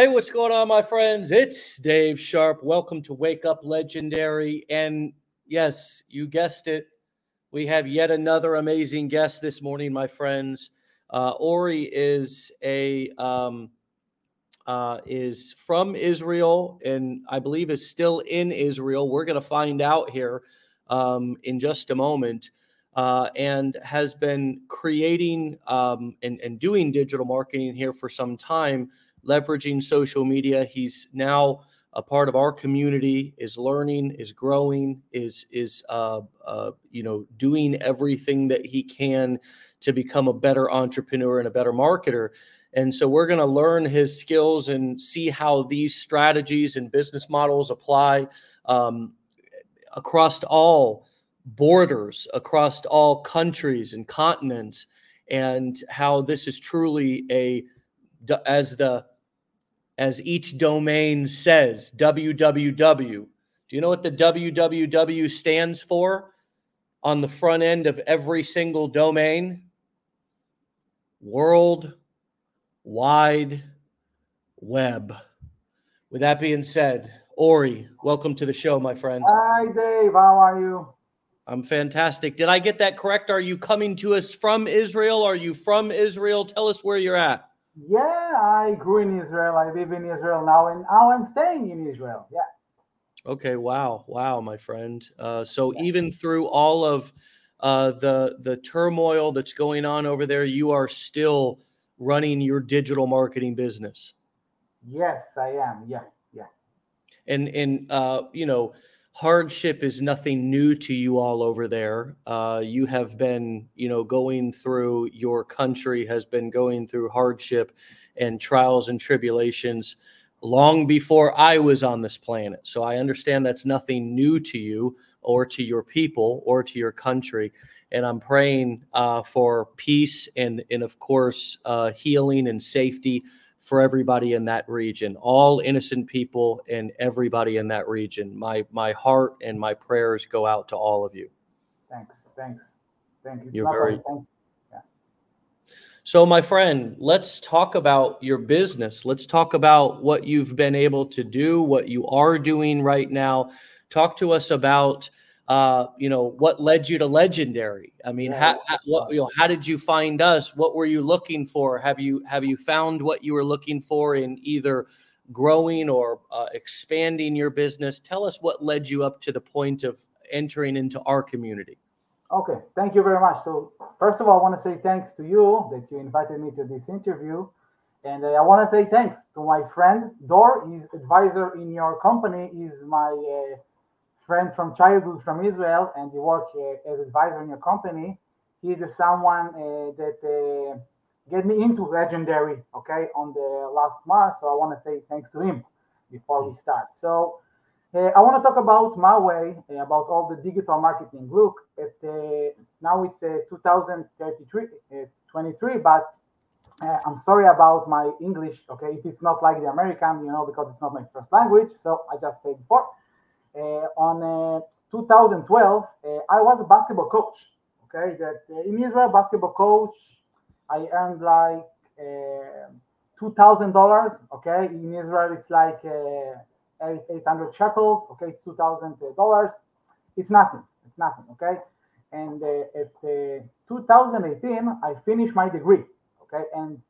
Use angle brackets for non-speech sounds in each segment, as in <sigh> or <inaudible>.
Hey, what's going on, my friends? It's Dave Sharpe. Welcome to Wake Up Legendary. And yes, you guessed it. We have yet another amazing guest this morning, my friends. Uh, Ori is a um, uh, is from Israel, and I believe is still in Israel. We're going to find out here um, in just a moment. Uh, and has been creating um, and, and doing digital marketing here for some time leveraging social media. He's now a part of our community, is learning, is growing, is is uh, uh, you know doing everything that he can to become a better entrepreneur and a better marketer. And so we're going to learn his skills and see how these strategies and business models apply um, across all borders, across all countries and continents, and how this is truly a as the as each domain says www. Do you know what the www stands for on the front end of every single domain? World Wide Web. With that being said, Ori, welcome to the show, my friend. Hi, Dave. How are you? I'm fantastic. Did I get that correct? Are you coming to us from Israel? Are you from Israel? Tell us where you're at. Yeah, I grew in Israel. I live in Israel now, and now I'm staying in Israel. Yeah. Okay. Wow. Wow, my friend. Uh, so yeah. even through all of uh, the the turmoil that's going on over there, you are still running your digital marketing business. Yes, I am. Yeah. Yeah. And and uh, you know hardship is nothing new to you all over there. Uh, you have been, you know, going through your country has been going through hardship and trials and tribulations long before I was on this planet. So I understand that's nothing new to you or to your people or to your country. And I'm praying uh, for peace and, and of course, uh, healing and safety for everybody in that region, all innocent people and everybody in that region. My my heart and my prayers go out to all of you. Thanks. Thanks. Thank you. You're very thanks. Yeah. So, my friend, let's talk about your business. Let's talk about what you've been able to do, what you are doing right now. Talk to us about uh, you know, what led you to legendary? I mean, yeah. how, how, what, you know, how did you find us? What were you looking for? Have you have you found what you were looking for in either growing or uh, expanding your business? Tell us what led you up to the point of entering into our community. Okay, thank you very much. So, first of all, I want to say thanks to you that you invited me to this interview. And uh, I want to say thanks to my friend Dor, his advisor in your company, is my uh, friend from childhood from Israel, and you work uh, as advisor in your company. He's the someone uh, that uh, get me into legendary. Okay, on the last March. So I want to say thanks to him before we start. So. Uh, I want to talk about my way, uh, about all the digital marketing. Look, at, uh, now it's 2033, 23, but I'm sorry about my English. Okay, if it's not like the American, you know, because it's not my first language. So I just said before. Uh, on uh, 2012, uh, I was a basketball coach. Okay, that in Israel, basketball coach, I earned like two thousand dollars. Okay, in Israel, it's like eight hundred shekels. Okay, it's two thousand dollars. It's nothing. It's nothing. Okay, and at 2018, I finished my degree. Okay, and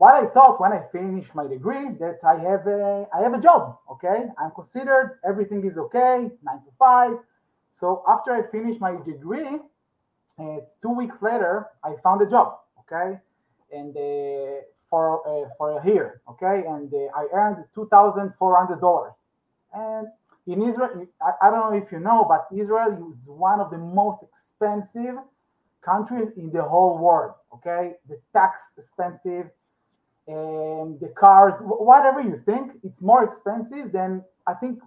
what I thought when I finished my degree that I have a I have a job. Okay, I'm considered everything is okay, nine to five. So after I finished my degree, uh, two weeks later I found a job. Okay, and uh, for uh, for a year. Okay, and uh, I earned two thousand four hundred dollars. And in Israel, I, I don't know if you know, but Israel is one of the most expensive countries in the whole world. Okay, the tax expensive and the cars, whatever you think, it's more expensive than I think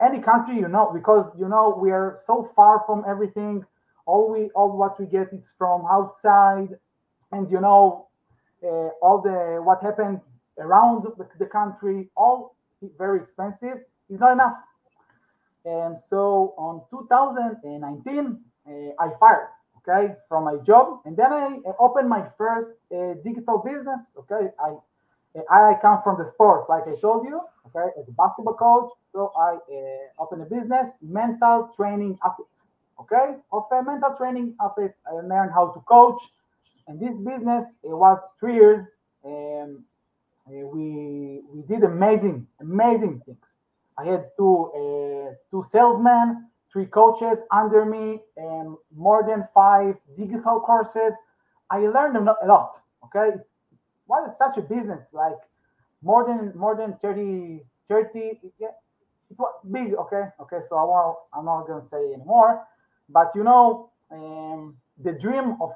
any country you know because you know we are so far from everything. All we all what we get is from outside, and you know uh, all the what happened around the country, all very expensive. It's not enough. And so on 2019, uh, I fired okay, from my job. And then I opened my first uh, digital business. Okay, I I come from the sports, like I told you, okay, as a basketball coach. So I uh, open a business, mental training athletes, okay, of uh, mental training athletes. I learned how to coach, and this business it was three years, and uh, we we did amazing, amazing things. I had two uh, two salesmen, three coaches under me, and more than five digital courses. I learned a lot. Okay, what is such a business like more than more than 30 30 yeah it was big okay okay so i won't i'm not gonna say anymore but you know um, the dream of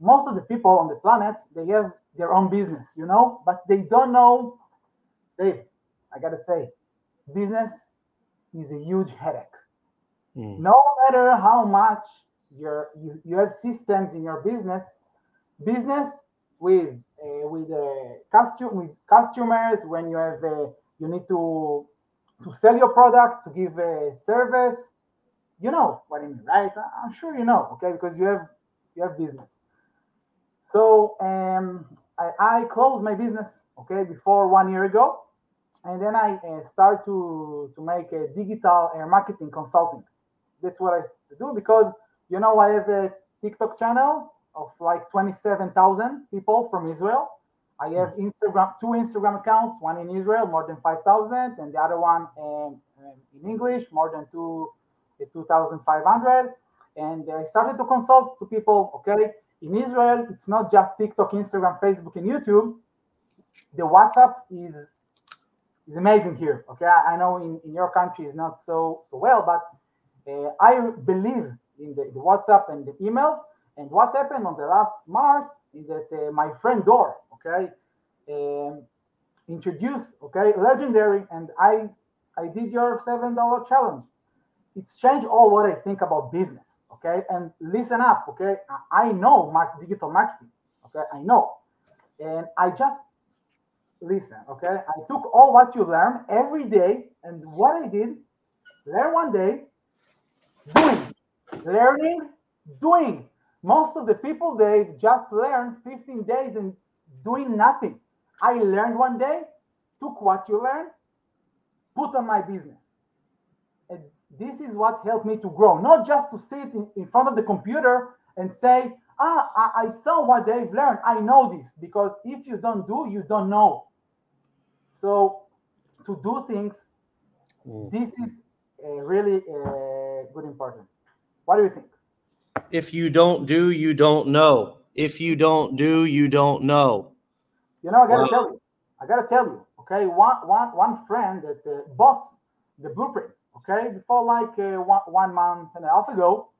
most of the people on the planet they have their own business you know but they don't know dave i gotta say business is a huge headache mm. no matter how much your you, you have systems in your business business with uh, with uh, costume with customers when you have uh, you need to to sell your product to give a service you know what i mean right? I'm sure you know okay? Because you have you have business. So um, I, I closed my business okay before one year ago and then i uh, start to to make a digital uh, marketing consulting that's what i do because you know i have a tiktok channel of like 27,000 people from Israel. I have hmm. Instagram, two Instagram accounts, one in Israel, more than 5,000, and the other one um, in English, more than two, 2,500. And I started to consult to people, okay, in Israel, it's not just TikTok, Instagram, Facebook, and YouTube. The WhatsApp is is amazing here. Okay, I know in, in your country is not so so well, but uh, I believe in the, the WhatsApp and the emails and what happened on the last Mars is that uh, my friend Dor, okay, um, introduced, okay, legendary, and I I did your seven dollar challenge. It's changed all what I think about business, okay. And listen up, okay. I know digital marketing, okay. I know, and I just listen, okay. I took all what you learn every day, and what I did, learn one day, doing, learning, doing most of the people they just learned 15 days and doing nothing. I learned one day, took what you learned, put on my business. And this is what helped me to grow, not just to sit in, in front of the computer and say, ah, I, I saw what they've learned. I know this. Because if you don't do, you don't know. So to do things, mm. this is really uh, good important. What do you think? If you don't do, you don't know. If you don't do, you don't know. You know, I gotta tell you. I gotta tell you. Okay, one one one friend that uh, bought the blueprint. Okay, before like uh, one, one month and a half ago,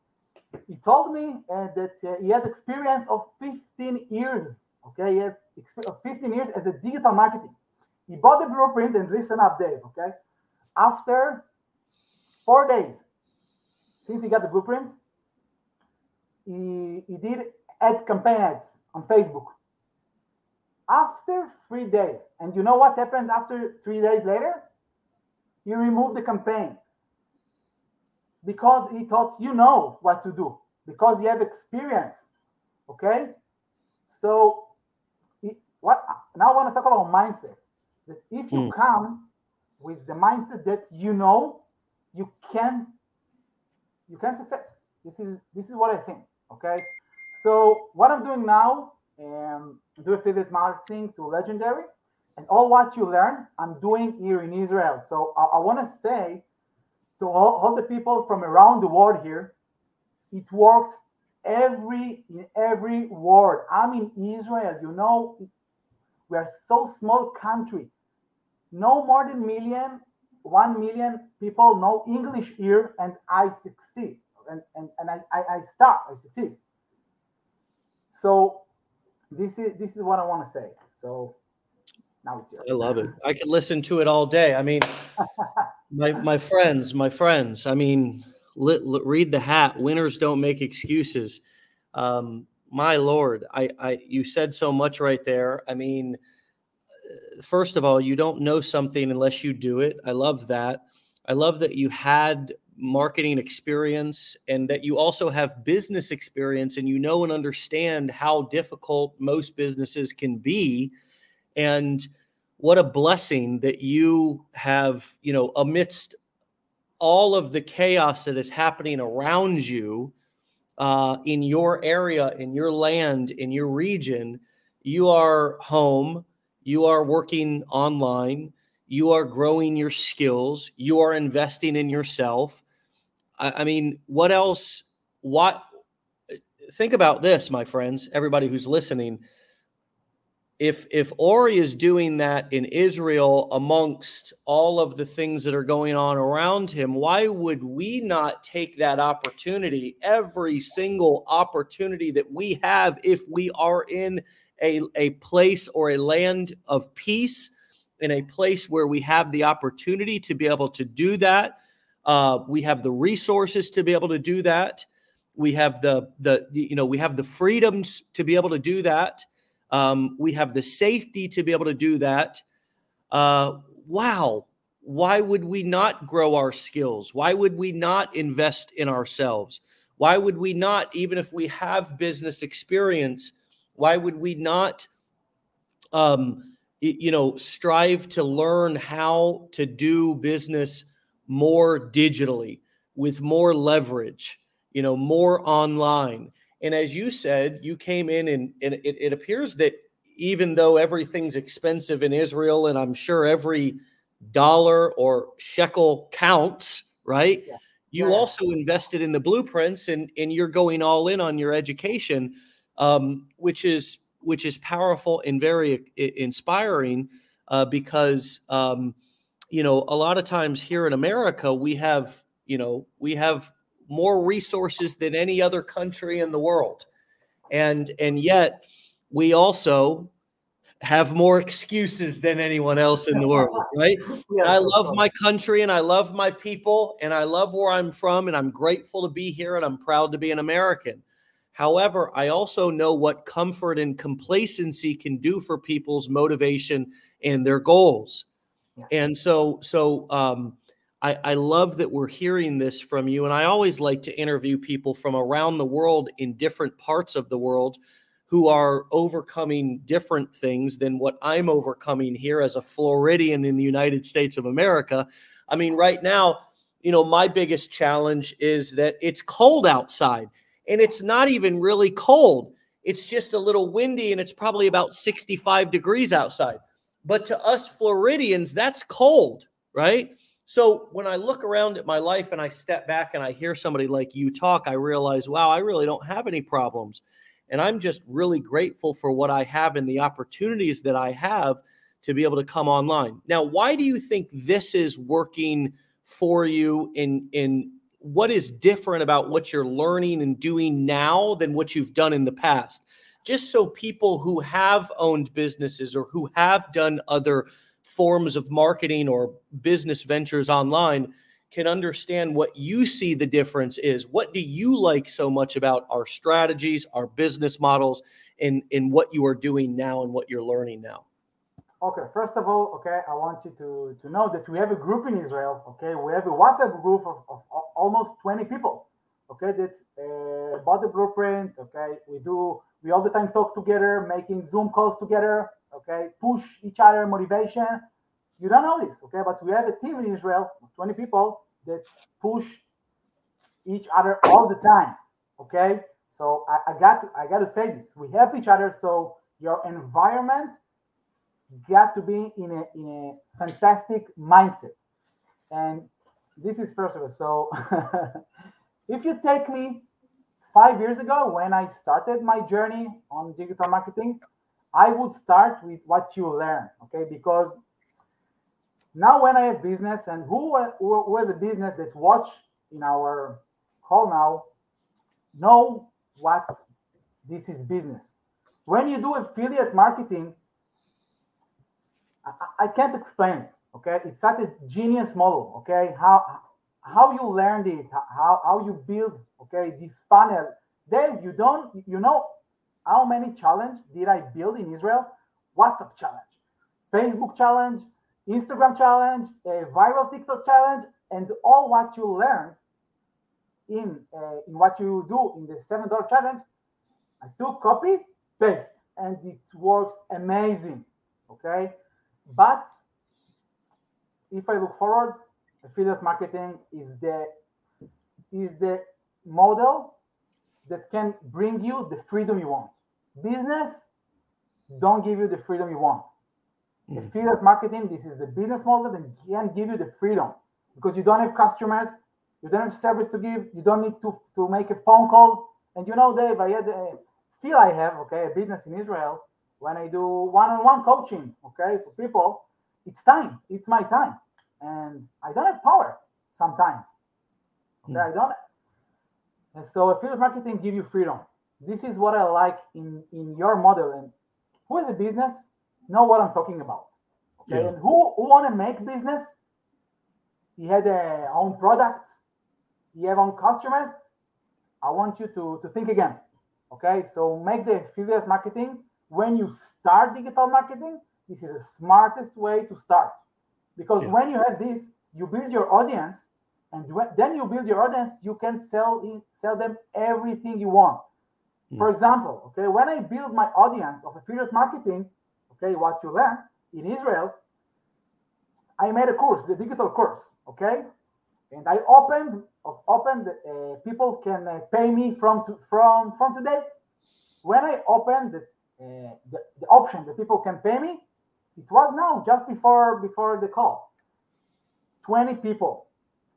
he told me uh, that uh, he has experience of 15 years. Okay, he has experience of 15 years as a digital marketing. He bought the blueprint and listen up, Dave. Okay, after four days since he got the blueprint, he, he did ads campaign ads on Facebook. After three days, and you know what happened after three days later? He removed the campaign because he thought you know what to do because you have experience. Okay, so it, what now? I want to talk about mindset. That if you mm. come with the mindset that you know, you can you can success. This is this is what I think. Okay, so what I'm doing now, um, do affiliate marketing to Legendary, and all what you learn, I'm doing here in Israel. So I, I want to say to all, all the people from around the world here, it works every in every world. I'm in Israel. You know, we are so small country. No more than million, one million people know English here, and I succeed and and, and I, I, I start, I succeed. So this is this is what I want to say. So now it's yours. I love it. I could listen to it all day. I mean, <laughs> my my friends, my friends. I mean, read the hat. Winners don't make excuses. Um, my lord, I, I you said so much right there. I mean, first of all, you don't know something unless you do it. I love that. I love that you had marketing experience and that you also have business experience and you know and understand how difficult most businesses can be and what a blessing that you have, you know, amidst all of the chaos that is happening around you uh, in your area, in your land, in your region, you are home, you are working online, you are growing your skills, you are investing in yourself. I, I mean, what else? What? Think about this, my friends, everybody who's listening if if Ori is doing that in Israel amongst all of the things that are going on around him, why would we not take that opportunity, every single opportunity that we have if we are in a, a place or a land of peace, in a place where we have the opportunity to be able to do that? Uh, we have the resources to be able to do that. We have the the you know we have the freedoms to be able to do that um, we have the safety to be able to do that. Uh, wow. Why would we not grow our skills? Why would we not invest in ourselves? Why would we not, even if we have business experience, why would we not, um, you know, strive to learn how to do business more digitally with more leverage, you know, more online? And as you said, you came in and, and it, it appears that even though everything's expensive in Israel, and I'm sure every dollar or shekel counts, right? Yeah. You yeah. also invested in the blueprints and, and you're going all in on your education, um, which is which is powerful and very inspiring uh, because um, you know a lot of times here in America we have you know we have more resources than any other country in the world. And and yet we also have more excuses than anyone else in the world, <laughs> right? yeah, I love my country and I love my people and I love where I'm from and I'm grateful to be here and I'm proud to be an American. However, I also know what comfort and complacency can do for people's motivation and their goals. Yeah. And so so um I, I love that we're hearing this from you. And I always like to interview people from around the world in different parts of the world who are overcoming different things than what I'm overcoming here as a Floridian in the United States of America. I mean, right now, you know, my biggest challenge is that it's cold outside and it's not even really cold. It's just a little windy and it's probably about 65 degrees outside. But to us Floridians, that's cold, right? So when I look around at my life and I step back and I hear somebody like you talk, I realize, wow, I really don't have any problems. And I'm just really grateful for what I have and the opportunities that I have to be able to come online. Now, why do you think this is working for you in in what is different about what you're learning and doing now than what you've done in the past? Just so people who have owned businesses or who have done other forms of marketing or business ventures online can understand what you see the difference is. What do you like so much about our strategies, our business models, and in what you are doing now and what you're learning now? Okay, first of all, okay, I want you to, to know that we have a group in Israel. Okay, we have a WhatsApp group of, of, of almost 20 people. Okay, that uh, bought the blueprint. Okay, we do we all the time talk together, making Zoom calls together okay, push each other motivation. You don't know this, okay, but we have a team in Israel, 20 people that push each other all the time, okay. So I, I got to, I got to say this: we help each other. So your environment got to be in a in a fantastic mindset, and this is first of all. So <laughs> if you take me five years ago when I started my journey on digital marketing, I would start with what you learn, okay? Because now when I have business and who, who has a business that watch in our call now know what this is business. When you do affiliate marketing, I, I can't explain it. Okay, it's such a genius model. Okay, how how you learned it, how how you build. Okay, this funnel. Dave, you don't you know how many challenge did I build in Israel? WhatsApp challenge, Facebook challenge, Instagram challenge, a viral TikTok challenge, and all what you learn in uh, in what you do in the seven dollar challenge. I took copy, paste, and it works amazing. Okay, but if I look forward, affiliate marketing is the is the model that can bring you the freedom you want. Business don't give you the freedom you want. Mm. Affiliate marketing, this is the business model that can give you the freedom because you don't have customers, you don't have service to give, you don't need to, to make a phone calls. And you know, Dave, I had a, still I have okay a business in Israel when I do one-on-one coaching, okay, for people, it's time, it's my time, and I don't have power sometimes. Okay, mm. I don't. And so affiliate marketing give you freedom. This is what I like in in your model. And who is a business know what I'm talking about. Okay, yeah. and who who want to make business? He had a own products. He have own customers. I want you to to think again. Okay, so make the affiliate marketing when you start digital marketing, this is the smartest way to start. Because yeah. when you have this, you build your audience, and then you build your audience, you can sell it, sell them everything you want. Mm. For example, okay, when I build my audience of affiliate marketing, okay, what you learn in Israel, I made a course, the digital course, okay, and I opened opened uh, people can uh, pay me from to, from from today. When I opened the uh, the, the option that people can pay me, it was now just before before the call. 20 people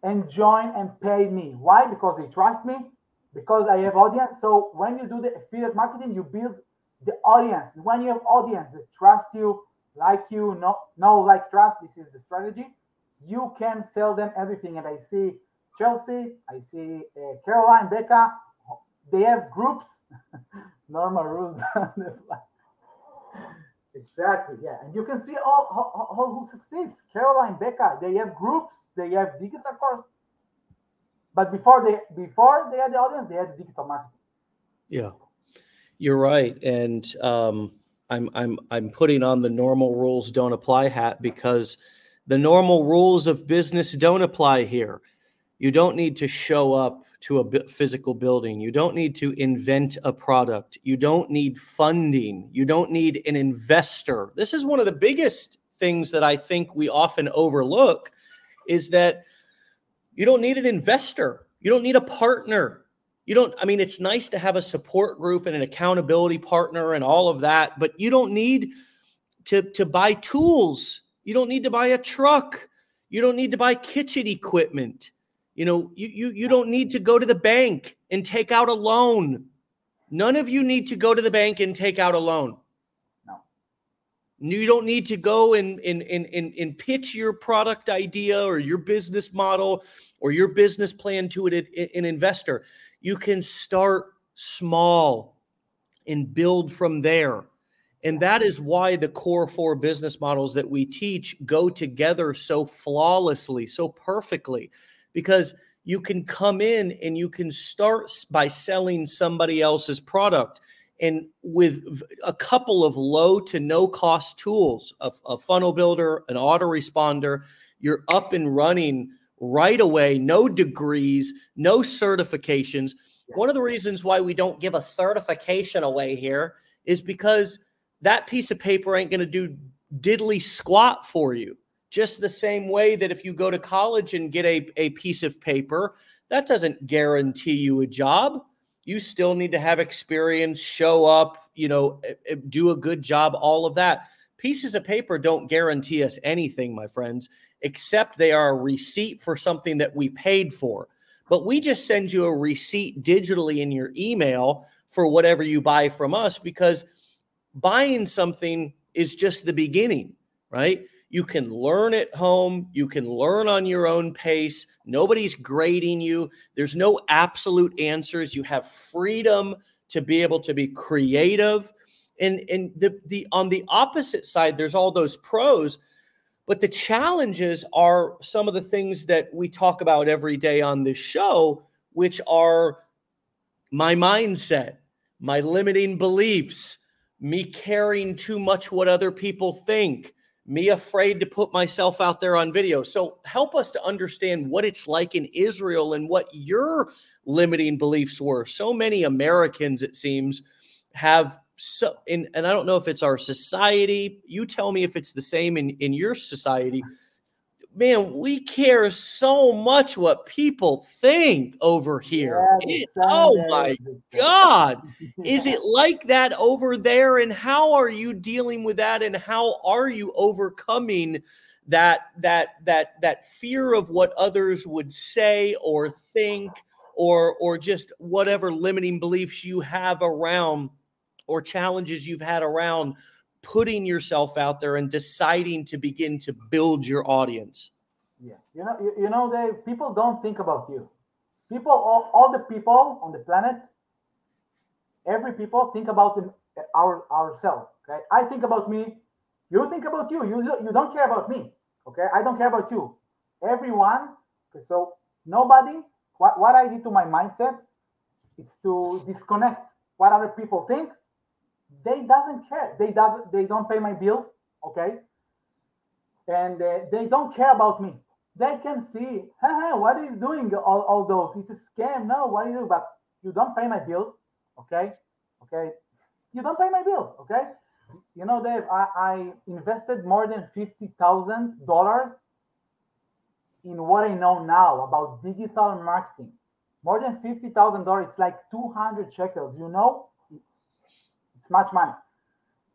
and join and pay me. Why? Because they trust me, because I have audience. So when you do the affiliate marketing, you build the audience. When you have audience that trust you, like you, no, no, like trust, this is the strategy. You can sell them everything. And I see Chelsea, I see uh, Caroline, Becca, they have groups. <laughs> Norma Rose <laughs> Exactly, yeah. And you can see all, all, all who succeeds. Caroline, Becca, they have groups, they have digital course. But before they before they had the audience, they had digital marketing. Yeah. You're right. And um, I'm I'm I'm putting on the normal rules don't apply hat because the normal rules of business don't apply here. You don't need to show up to a physical building. You don't need to invent a product. You don't need funding. You don't need an investor. This is one of the biggest things that I think we often overlook is that you don't need an investor. You don't need a partner. You don't I mean it's nice to have a support group and an accountability partner and all of that, but you don't need to to buy tools. You don't need to buy a truck. You don't need to buy kitchen equipment. You know, you, you, you don't need to go to the bank and take out a loan. None of you need to go to the bank and take out a loan. No. You don't need to go and, and, and, and, and pitch your product idea or your business model or your business plan to an, an investor. You can start small and build from there. And that is why the core four business models that we teach go together so flawlessly, so perfectly because you can come in and you can start by selling somebody else's product. And with a couple of low to no cost tools a, a, funnel builder an autoresponder you're up and running right away no degrees no certifications. One of the reasons why we don't give a certification away here is because that piece of paper ain't going to do diddly squat for you just the same way that if you go to college and get a, a piece of paper, that doesn't guarantee you a job. You still need to have experience, show up, you know, eh, eh, do a good job, all of that. Pieces of paper don't guarantee us anything, my friends, except they are a receipt for something that we paid for. But we just send you a receipt digitally in your email for whatever you buy from us because buying something is just the beginning, right? You can learn at home. You can learn on your own pace. Nobody's grading you. There's no absolute answers. You have freedom to be able to be creative. And, and the, the on the opposite side, there's all those pros, but the challenges are some of the things that we talk about every day on this show, which are my mindset, my limiting beliefs, me caring too much what other people think, me afraid to put myself out there on video. So help us to understand what it's like in Israel and what your limiting beliefs were. So many Americans, it seems, have so in and I don't know if it's our society. You tell me if it's the same in in your society. Man, we care so much what people think over here. Yeah, It- oh my God. Is it <laughs> like that over there? And how are you dealing with that? And how are you overcoming that that that that fear of what others would say or think or or just whatever limiting beliefs you have around or challenges you've had around putting yourself out there and deciding to begin to build your audience? Yeah, you know, you, you know, Dave. People don't think about you. People, all, all the people on the planet, every people think about them, eh, our ourselves. Okay, I think about me. You think about you. You you don't care about me. Okay, I don't care about you. Everyone. Okay, so nobody. What what I did to my mindset, it's to disconnect what other people think. They doesn't care. They doesn't. They don't pay my bills. Okay, and uh, they don't care about me. They can see, haha, what is doing all, all those? It's a scam. No, what do you do? But you don't pay my bills, okay? Okay, you don't pay my bills, okay? You know, Dave, I, I invested more than fifty thousand dollars in what I know now about digital marketing. More than fifty thousand dollars. It's like two hundred shekels. You know, much money.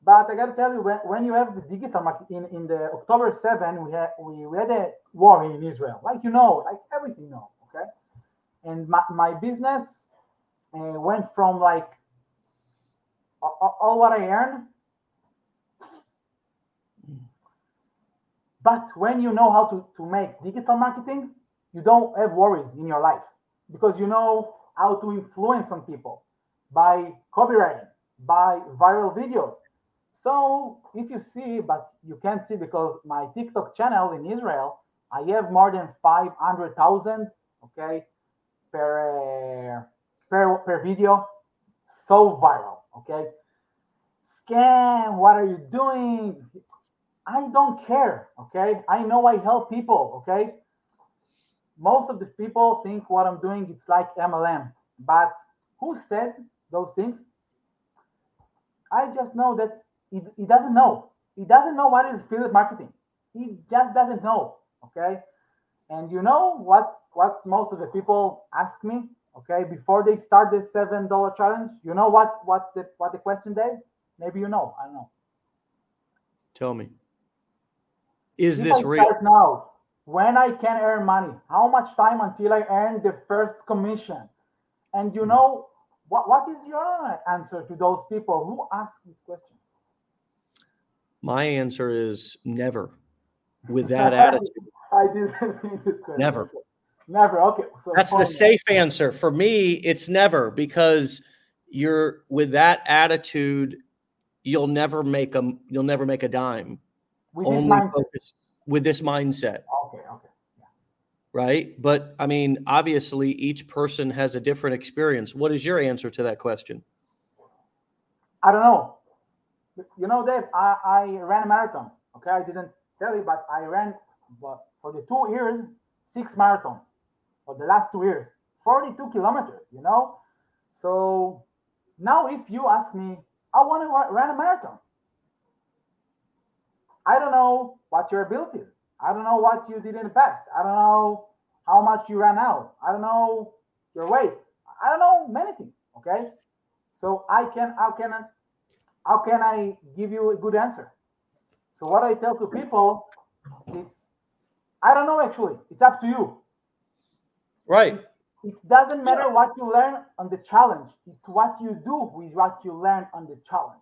But I got to tell you, when, when you have the digital market in, in the October 7, we had we, we had a war in Israel, like you know, like everything you know, okay? And my, my business uh, went from like all, all what I earned. But when you know how to, to make digital marketing, you don't have worries in your life because you know how to influence some people by copywriting, by viral videos. So if you see, but you can't see because my TikTok channel in Israel, I have more than 500,000, okay, per, uh, per, per video. So viral, okay? Scam, what are you doing? I don't care, okay? I know I help people, okay? Most of the people think what I'm doing it's like MLM, but who said those things? I just know that he, he doesn't know. He doesn't know what is affiliate marketing. He just doesn't know. Okay. And you know what's what's most of the people ask me, okay, before they start this seven dollar challenge? You know what what the what the question Dave? Maybe you know. I don't know. Tell me. Is If this I real? now, when I can earn money, how much time until I earn the first commission? And Hmm. you know what what is your answer to those people who ask this question? My answer is never. <laughs> With that attitude, I didn't <laughs> think this question. Never. Never. Okay. So that's the safe answer. For me, it's never because you're with that attitude, you'll never make a you'll never make a dime. with this Only mindset. focus with this mindset. Okay. Okay. Right? But I mean, obviously, each person has a different experience. What is your answer to that question? I don't know. You know, Dave, I, I ran a marathon. Okay. I didn't tell you, but I ran but for the two years, six marathon. For the last two years, 42 kilometers, you know? So now if you ask me, I want to run a marathon. I don't know what your abilities. I don't know what you did in the past. I don't know how much you ran out. I don't know your weight. I don't know many things. Okay. So I can how can I how can I give you a good answer? So what I tell to people, it's I don't know actually. It's up to you. Right. It doesn't matter what you learn on the challenge. It's what you do with what you learn on the challenge.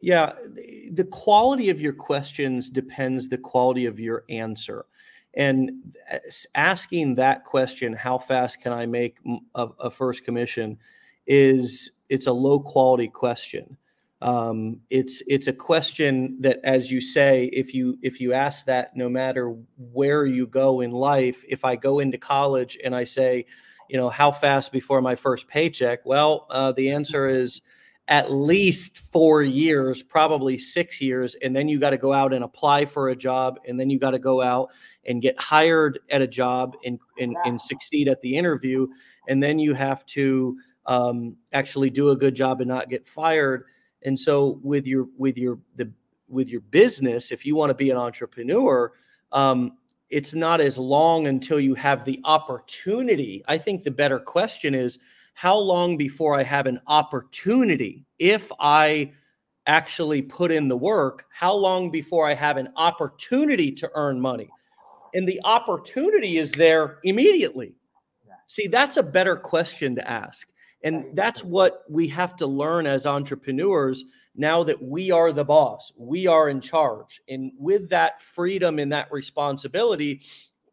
Yeah. The quality of your questions depends the quality of your answer. And asking that question, how fast can I make a first commission, is it's a low quality question. Um, it's it's a question that, as you say, if you if you ask that, no matter where you go in life, if I go into college and I say, you know, how fast before my first paycheck? Well, uh, the answer is at least four years, probably six years, and then you got to go out and apply for a job, and then you got to go out and get hired at a job and and, and succeed at the interview, and then you have to um, actually do a good job and not get fired. And so with your with your the with your business, if you want to be an entrepreneur, um, it's not as long until you have the opportunity. I think the better question is how long before I have an opportunity, if I actually put in the work, how long before I have an opportunity to earn money? And the opportunity is there immediately. See, that's a better question to ask. And that's what we have to learn as entrepreneurs now that we are the boss, we are in charge. And with that freedom and that responsibility,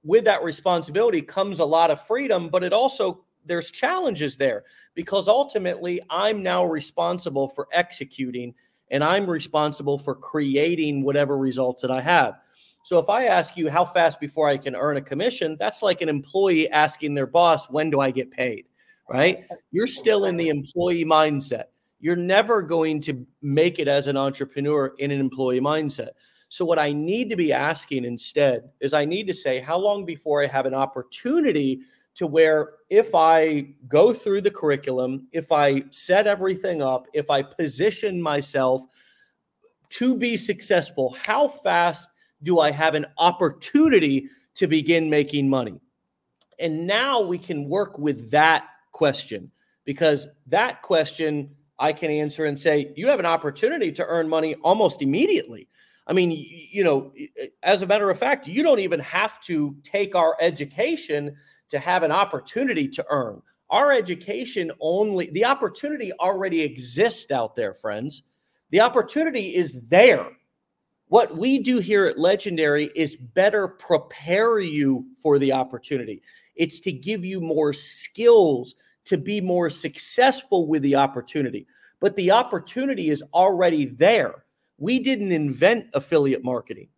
with that responsibility comes a lot of freedom, but it also there's challenges there because ultimately I'm now responsible for executing and I'm responsible for creating whatever results that I have. So if I ask you how fast before I can earn a commission, that's like an employee asking their boss, when do I get paid? Right? You're still in the employee mindset. You're never going to make it as an entrepreneur in an employee mindset. So, what I need to be asking instead is I need to say, how long before I have an opportunity to where if I go through the curriculum, if I set everything up, if I position myself to be successful, how fast do I have an opportunity to begin making money? And now we can work with that question because that question I can answer and say, you have an opportunity to earn money almost immediately. I mean, you know, as a matter of fact, you don't even have to take our education to have an opportunity to earn. Our education only, the opportunity already exists out there, friends. The opportunity is there. What we do here at Legendary is better prepare you for the opportunity. It's to give you more skills to be more successful with the opportunity. But the opportunity is already there. We didn't invent affiliate marketing.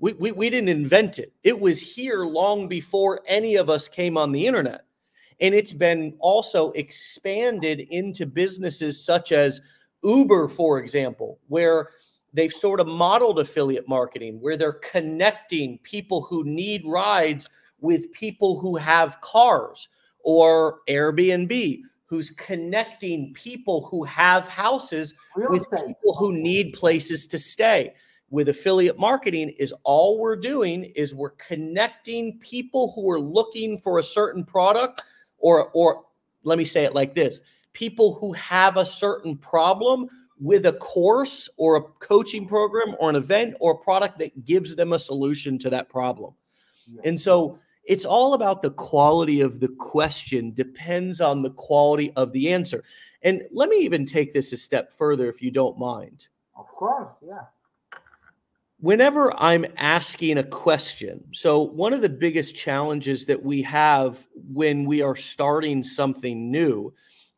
We, we, we didn't invent it. It was here long before any of us came on the internet. And it's been also expanded into businesses such as Uber, for example, where they've sort of modeled affiliate marketing, where they're connecting people who need rides with people who have cars, or Airbnb, who's connecting people who have houses Real with estate. people who need places to stay with affiliate marketing is all we're doing is we're connecting people who are looking for a certain product or or let me say it like this people who have a certain problem with a course or a coaching program or an event or a product that gives them a solution to that problem. And so it's all about the quality of the question depends on the quality of the answer. And let me even take this a step further if you don't mind. Of course yeah whenever I'm asking a question, so one of the biggest challenges that we have when we are starting something new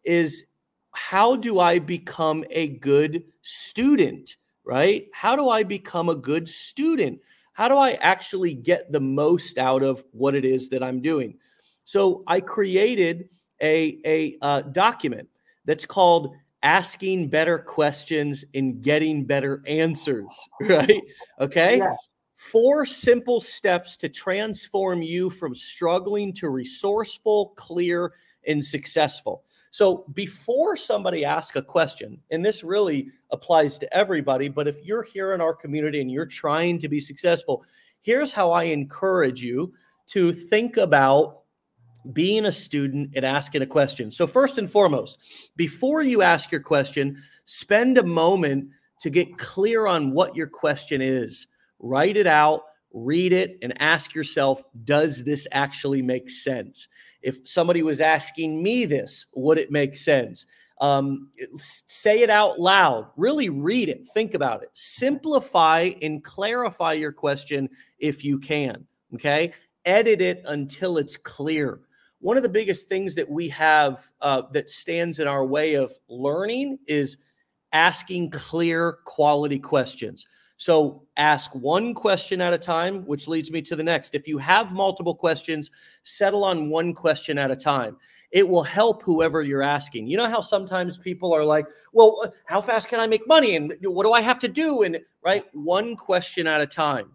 is how do I become a good student, right? How do I become a good student? How do I actually get the most out of what it is that I'm doing? So I created a, a uh, document that's called asking better questions and getting better answers, <laughs> right? Okay. Yeah. Four simple steps to transform you from struggling to resourceful, clear, and successful. So before somebody asks a question, and this really applies to everybody, but if you're here in our community and you're trying to be successful, here's how I encourage you to think about being a student and asking a question. So, first and foremost, before you ask your question, spend a moment to get clear on what your question is. Write it out, read it, and ask yourself Does this actually make sense? If somebody was asking me this, would it make sense? Um, say it out loud. Really read it. Think about it. Simplify and clarify your question if you can. Okay. Edit it until it's clear one of the biggest things that we have uh, that stands in our way of learning is asking clear quality questions. So ask one question at a time which leads me to the next. If you have multiple questions settle on one question at a time. It will help whoever you're asking. You know how sometimes people are like well uh, how fast can i make money? And what do i have to do? And right one question at a time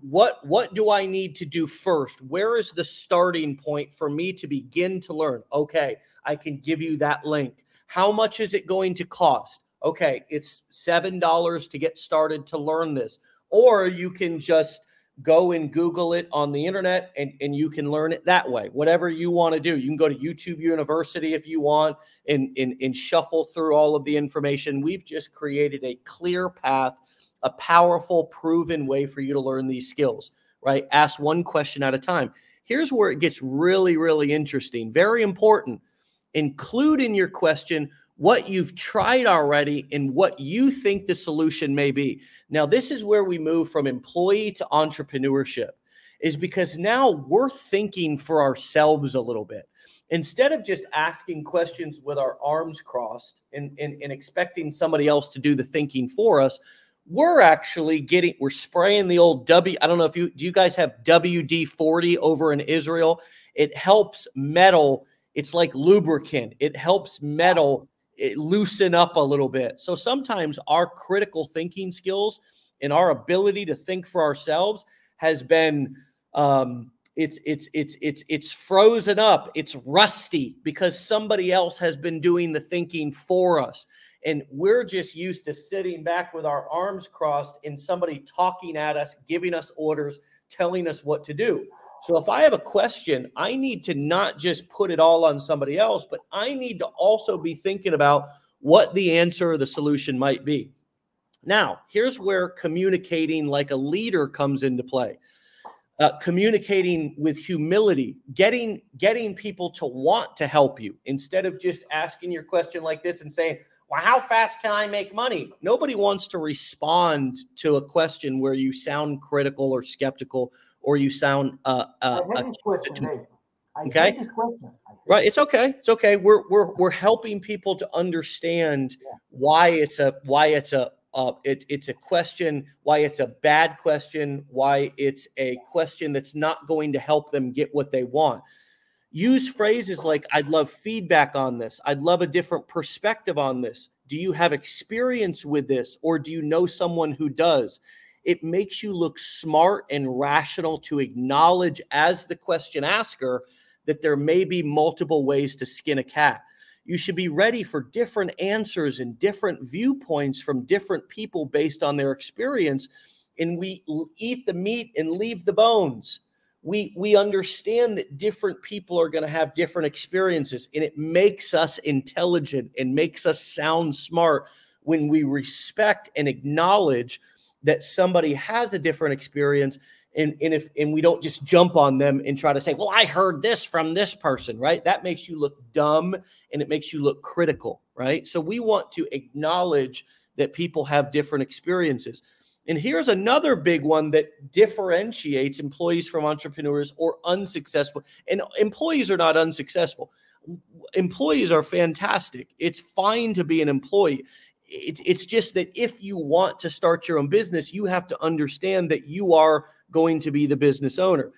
what what do i need to do first where is the starting point for me to begin to learn okay i can give you that link how much is it going to cost Okay, it's $7 to get started to learn this. Or you can just go and Google it on the internet and, and you can learn it that way. Whatever you want to do. You can go to YouTube University if you want and, and, and shuffle through all of the information. We've just created a clear path, a powerful, proven way for you to learn these skills, right? Ask one question at a time. Here's where it gets really, really interesting. Very important. Include in your question what you've tried already and what you think the solution may be. Now, this is where we move from employee to entrepreneurship, is because now we're thinking for ourselves a little bit. Instead of just asking questions with our arms crossed and, and, and expecting somebody else to do the thinking for us, we're actually getting we're spraying the old W. I don't know if you do you guys have WD 40 over in Israel. It helps metal. It's like lubricant. It helps metal loosen up a little bit. So sometimes our critical thinking skills and our ability to think for ourselves has been um, it's it's it's it's it's frozen up. It's rusty because somebody else has been doing the thinking for us. And we're just used to sitting back with our arms crossed and somebody talking at us, giving us orders, telling us what to do. So if I have a question, I need to not just put it all on somebody else, but I need to also be thinking about what the answer or the solution might be. Now, here's where communicating like a leader comes into play. Uh, communicating with humility, getting getting people to want to help you instead of just asking your question like this and saying, "Well, how fast can I make money?" Nobody wants to respond to a question where you sound critical or skeptical or you sound uh, uh, I hate this question, I okay. Right. It's okay. It's okay. We're we're we're helping people to understand yeah. why it's a why it's a uh, it, it's a question why it's a bad question why it's a question that's not going to help them get what they want use phrases like i'd love feedback on this i'd love a different perspective on this do you have experience with this or do you know someone who does it makes you look smart and rational to acknowledge as the question asker that there may be multiple ways to skin a cat. You should be ready for different answers and different viewpoints from different people based on their experience. And we eat the meat and leave the bones. We, we understand that different people are going to have different experiences, and it makes us intelligent and makes us sound smart when we respect and acknowledge that somebody has a different experience and, and if and we don't just jump on them and try to say well i heard this from this person right? That makes you look dumb and it makes you look critical right? So we want to acknowledge that people have different experiences and here's another big one that differentiates employees from entrepreneurs or unsuccessful and employees are not unsuccessful employees are fantastic it's fine to be an employee it, it's just that if you want to start your own business, you have to understand that you are going to be the business owner.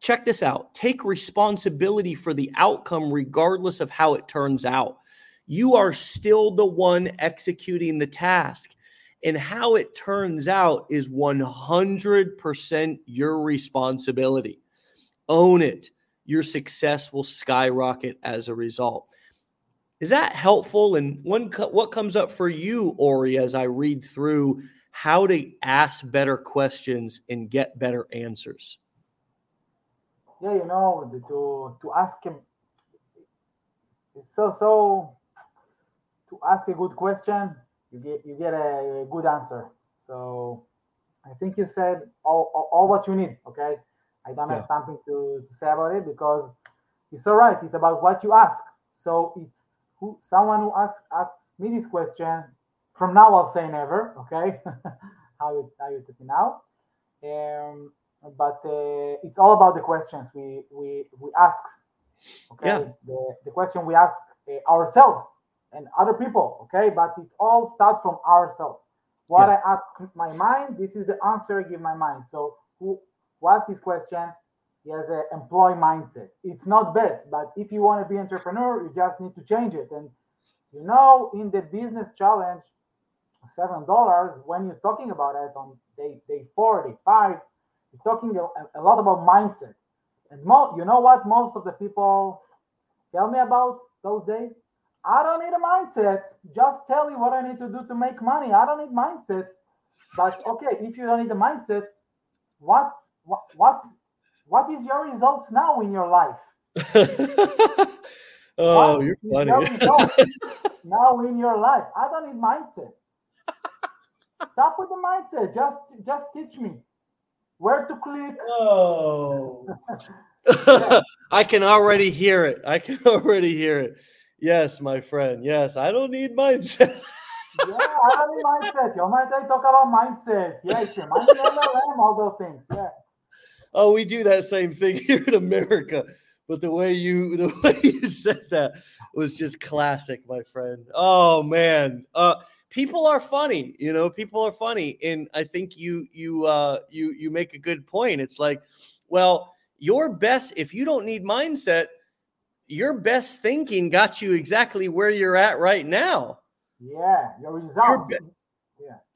Check this out take responsibility for the outcome, regardless of how it turns out. You are still the one executing the task. And how it turns out is 100% your responsibility. Own it. Your success will skyrocket as a result. Is that helpful? And when what comes up for you, Ori, as I read through how to ask better questions and get better answers? Yeah, you know, to to ask him, it's so so. To ask a good question, you get you get a, good answer. So, I think you said all, all, all what you need. Okay, I don't yeah. have something to, to say about it because it's all right. It's about what you ask. So it's who someone who asks, asks me this question from now i'll say never okay <laughs> how you how you took me now um, but uh, it's all about the questions we we we ask okay yeah. the, the question we ask uh, ourselves and other people okay but it all starts from ourselves what yeah. i ask my mind this is the answer i give my mind so who, who asked this question he has an employee mindset. It's not bad, but if you want to be entrepreneur, you just need to change it. And you know, in the business challenge, seven dollars when you're talking about it on day day four, day five, you're talking a, a lot about mindset. And mo- you know what most of the people tell me about those days? I don't need a mindset. Just tell me what I need to do to make money. I don't need mindset. But okay, if you don't need a mindset, what what what what is your results now in your life? <laughs> oh, What you're is your funny. <laughs> now in your life. I don't need mindset. Stop with the mindset. Just just teach me where to click. Oh. <laughs> I can already hear it. I can already hear it. Yes, my friend. Yes, I don't need mindset. <laughs> Yeah, I don't need mindset. You might I talk about mindset. Yes, yeah, mindset, LLM, all those things. Yeah. Oh, we do that same thing <laughs> here in America. But the way you <laughs> the way you said that was just classic, my friend. Oh man. Uh people are funny, you know, people are funny. And I think you you uh you you make a good point. It's like, well, your best if you don't need mindset, your best thinking got you exactly where you're at right now. Yeah, your results. be-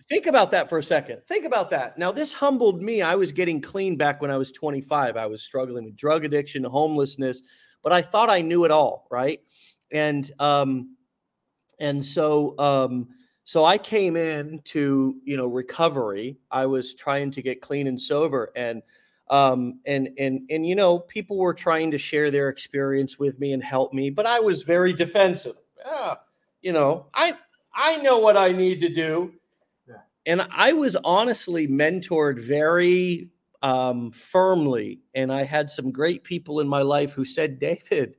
Think about that for a second. Think about that. Now, this humbled me. I was getting clean back when I was 25. I was struggling with drug addiction, homelessness, but I thought I knew it all, right? And um, and so um, so I came in to you know recovery. I was trying to get clean and sober, and um, and and and you know people were trying to share their experience with me and help me, but I was very defensive. Yeah, you know, I I know what I need to do Yeah. and I was honestly mentored very um, firmly, and I had some great people in my life who said, "David,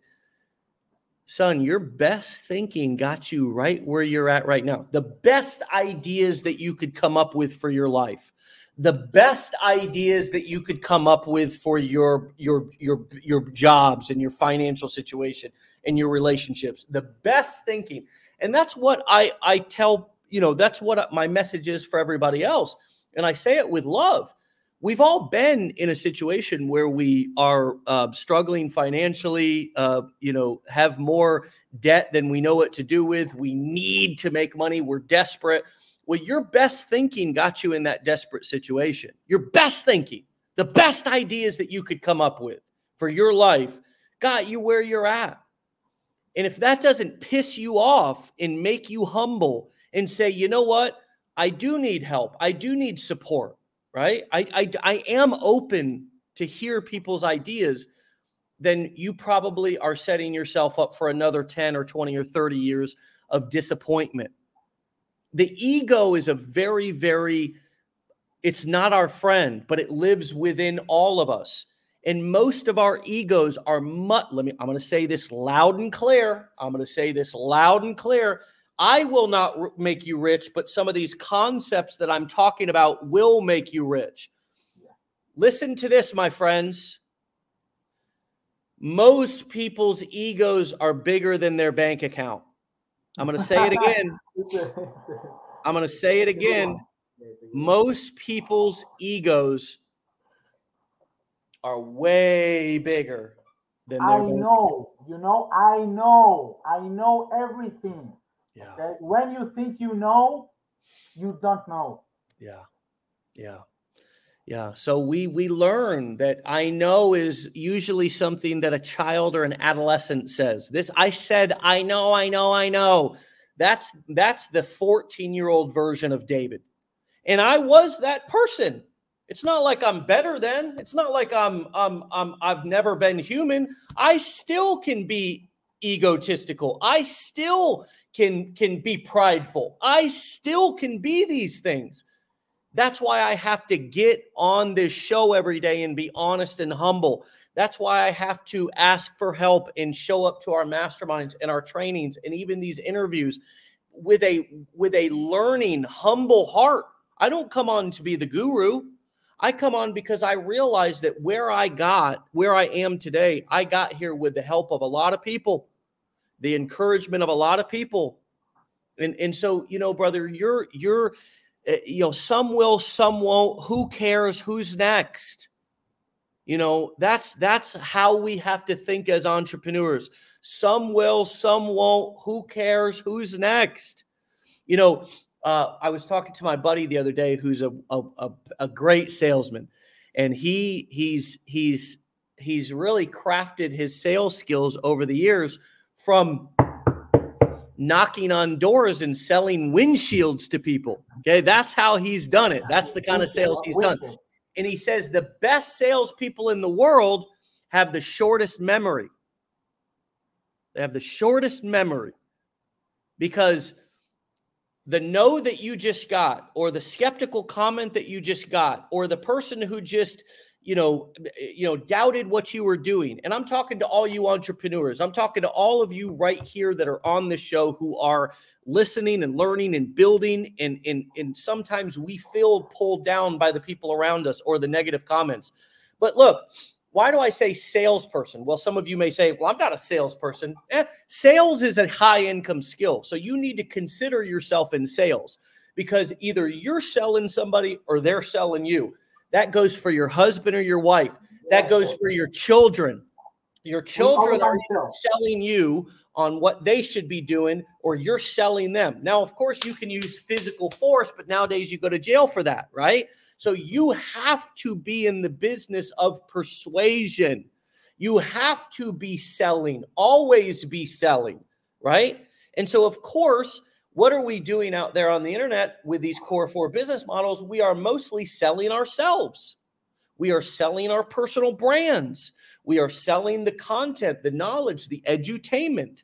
son, your best thinking got you right where you're at right now. The best ideas that you could come up with for your life." The best ideas that you could come up with for your your your your jobs and your financial situation and your relationships. The best thinking, and that's what I I tell you know that's what my message is for everybody else. And i say it with love. We've all been in a situation where we are uh, struggling financially uh, you know have more debt than we know what to do with. We need to make money. We're desperate well your best thinking got you in that desperate situation your best thinking the best ideas that you could come up with for your life got you where you're at and if that doesn't piss you off and make you humble and say, you know what? I do need help. I do need support, right? I, I, I am open to hear people's ideas. Then you probably are setting yourself up for another 10 or 20 or 30 years of disappointment. The ego is a very, very, it's not our friend, but it lives within all of us. And most of our egos are mut. Let me, I'm going to say this loud and clear. I'm going to say this loud and clear I will not r- make you rich, but some of these concepts that I'm talking about will make you rich. Listen to this, my friends. Most people's egos are bigger than their bank account. I'm going to say it <laughs> again. I'm going to say it again. Most people's egos are way bigger than their I know, you know, I know, I know everything. Yeah. Okay? When you think you know, you don't know. Yeah. Yeah. Yeah. So we we learn that I know is usually something that a child or an adolescent says. This I said I know, I know, I know. That's that's the 14-year-old version of David. And I was that person. It's not like I'm better than. It's not like I'm I'm, I'm I've never been human. I still can be egotistical. I still can can be prideful. I still can be these things. That's why I have to get on this show every day and be honest and humble. That's why I have to ask for help and show up to our masterminds and our trainings and even these interviews with a with a learning humble heart. I don't come on to be the guru. I come on because I realize that where I got, where I am today, I got here with the help of a lot of people, the encouragement of a lot of people. And and so, you know, brother, you're you're uh, you know, some will, some won't. Who cares who's next? You know, that's that's how we have to think as entrepreneurs. Some will, some won't. Who cares who's next? You know, uh, I was talking to my buddy the other day, who's a, a a, great salesman, and he he's he's he's really crafted his sales skills over the years from knocking on doors and selling windshields to people. Okay, that's how he's done it. That's the kind of sales he's done. And he says the best salespeople in the world have the shortest memory. They have the shortest memory because the no that you just got, or the skeptical comment that you just got, or the person who just you know you know doubted what you were doing and i'm talking to all you entrepreneurs i'm talking to all of you right here that are on the show who are listening and learning and building and and, and sometimes we feel pulled down by the people around us or the negative comments but look why do I say salesperson? Well, some of you may say, well, I'm not a salesperson. Eh, sales is a high income skill. So you need to consider yourself in sales because either you're selling somebody or they're selling you. That goes for your husband or your wife, that goes for your children. Your children are selling you on what they should be doing, or you're selling them. Now, of course, you can use physical force, but nowadays you go to jail for that, right? So you have to be in the business of persuasion. You have to be selling, always be selling, right? And so, of course, what are we doing out there on the internet with these core four business models? We are mostly selling ourselves. We are selling our personal brands. We are selling the content, the knowledge, the edutainment.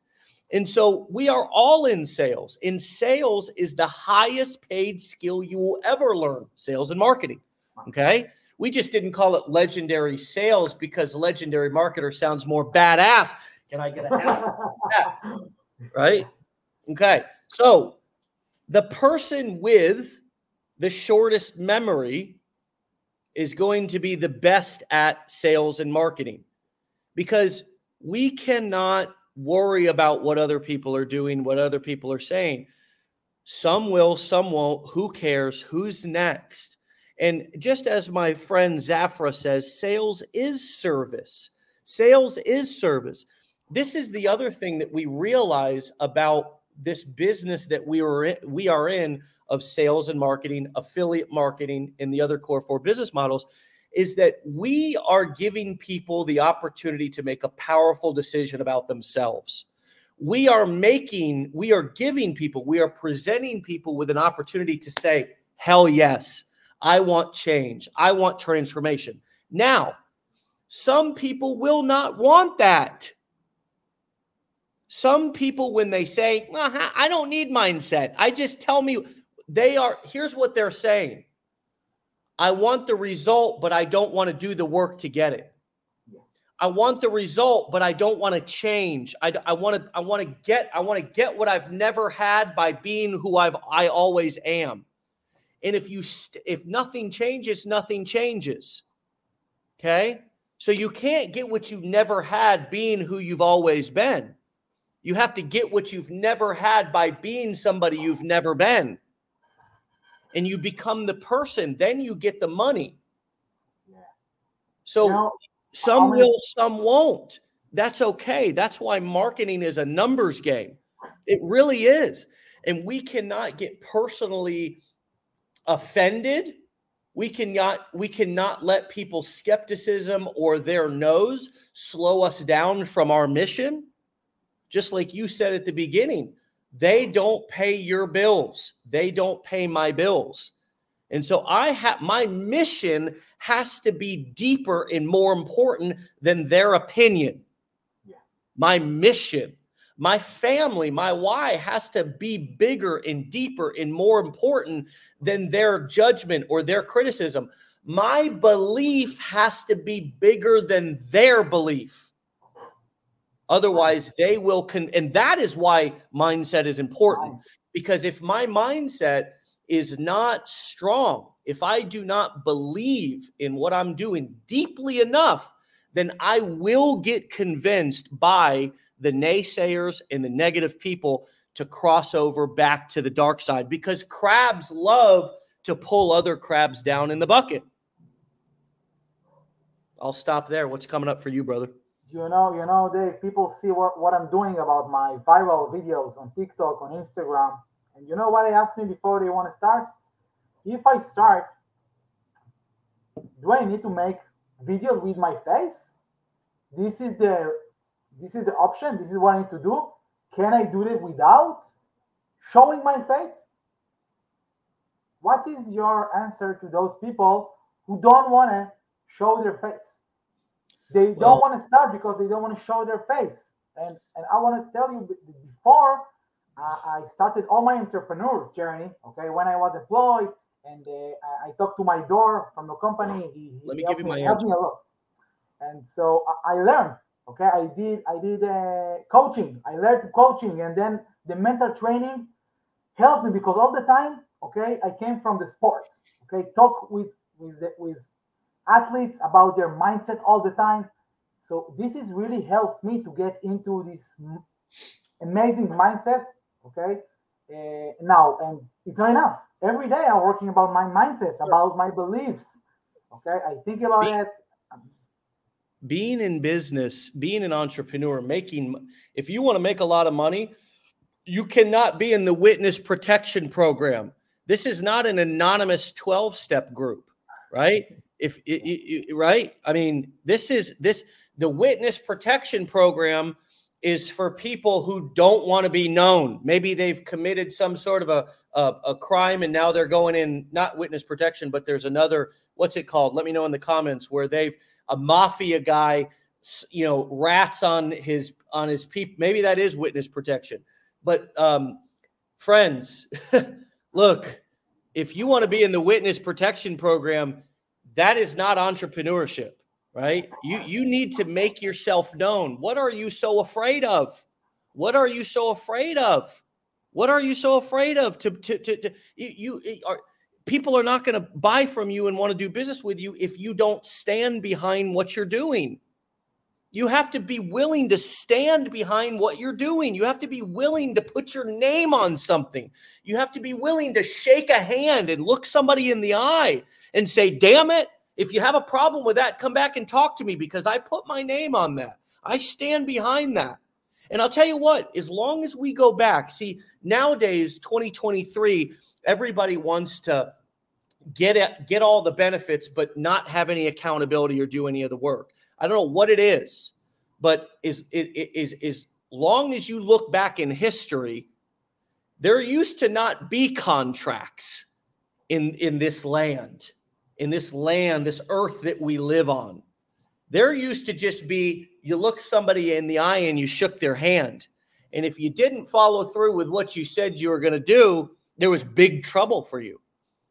And so we are all in sales. In sales is the highest paid skill you will ever learn sales and marketing. Okay. We just didn't call it legendary sales because legendary marketer sounds more badass. Can I get a hat? <laughs> right? Okay. So the person with the shortest memory is going to be the best at sales and marketing because we cannot worry about what other people are doing, what other people are saying. Some will, some won't. Who cares? Who's next? And just as my friend Zafra says, sales is service. Sales is service. This is the other thing that we realize about this business that we were in, we are in of sales and marketing, affiliate marketing, and the other core four business models is that we are giving people the opportunity to make a powerful decision about themselves. We are making, we are giving people, we are presenting people with an opportunity to say, hell yes, I want change, I want transformation. Now, some people will not want that. Some people, when they say, I don't need mindset, I just tell me they are, here's what they're saying I want the result, but I don't want to do the work to get it. I want the result, but I don't want to change. I, I want to I want to get I want to get what I've never had by being who I've I always am. And if you st- if nothing changes, nothing changes. Okay? So you can't get what you've never had being who you've always been. You have to get what you've never had by being somebody you've never been and you become the person, then you get the money. So now, some will, some won't. That's okay. That's why marketing is a numbers game. It really is. And we cannot get personally offended. We cannot we cannot let people's skepticism or their nose slow us down from our mission. Just like you said at the beginning, they don't pay your bills. They don't pay my bills. And so I have my mission has to be deeper and more important than their opinion. My mission, my family, my why has to be bigger and deeper and more important than their judgment or their criticism. My belief has to be bigger than their belief. Otherwise, they will con and that is why mindset is important. Because if my mindset is not strong, if I do not believe in what I'm doing deeply enough, then I will get convinced by the naysayers and the negative people to cross over back to the dark side because crabs love to pull other crabs down in the bucket. I'll stop there. What's coming up for you, brother? You know, you know, they people see what, what I'm doing about my viral videos on TikTok, on Instagram. And you know what they ask me before they want to start? If I start, do I need to make videos with my face? This is the this is the option. This is what I need to do. can I do it without showing my face? What is your answer to those people who don't want to show their face? They don't want to start because they don't want to show their face. And and I want to tell you before uh, I started all my entrepreneur journey. Okay, when I was employed, and uh, I talked to my door from the company. He, he Let me give you me, my answer. Me a lot. And so I, I learned. Okay, I did I did uh, coaching. I learned coaching, and then the mental training helped me because all the time, okay, I came from the sports. Okay, talk with with the, with athletes about their mindset all the time. So this is really helps me to get into this amazing mindset. Okay, uh, now and it's not enough. Every day I'm working about my mindset, about my beliefs. Okay, I think about it being in business, being an entrepreneur, making if you want to make a lot of money, you cannot be in the witness protection program. This is not an anonymous 12 step group, right? If it, it, right, I mean, this is this the witness protection program is for people who don't want to be known. Maybe they've committed some sort of a, a, a crime and now they're going in not witness protection, but there's another what's it called? Let me know in the comments where they've a mafia guy, you know, rats on his on his people. Maybe that is witness protection. But um, friends, <laughs> look, if you want to be in the witness protection program, that is not entrepreneurship, right? You you need to make yourself known. What are you so afraid of? What are you so afraid of? What are you so afraid of? To to to, to you, you eh, are people are not going to buy from you and want to do business with you if you don't stand behind what you're doing. You have to be willing to stand behind what you're doing. You have to be willing to put your name on something. You have to be willing to shake a hand and look somebody in the eye and say, damn it, if you have a problem with that, come back and talk to me because I put my name on that. I stand behind that. And I'll tell you what, as long as we go back, see, nowadays, 2023, everybody wants to get it, get all the benefits, but not have any accountability or do any of the work. I don't know what it is, but is is is long as you look back in history, there used to not be contracts in in this land, in this land, this earth that we live on. There used to just be you look somebody in the eye and you shook their hand. And if you didn't follow through with what you said you were going to do, there was big trouble for you.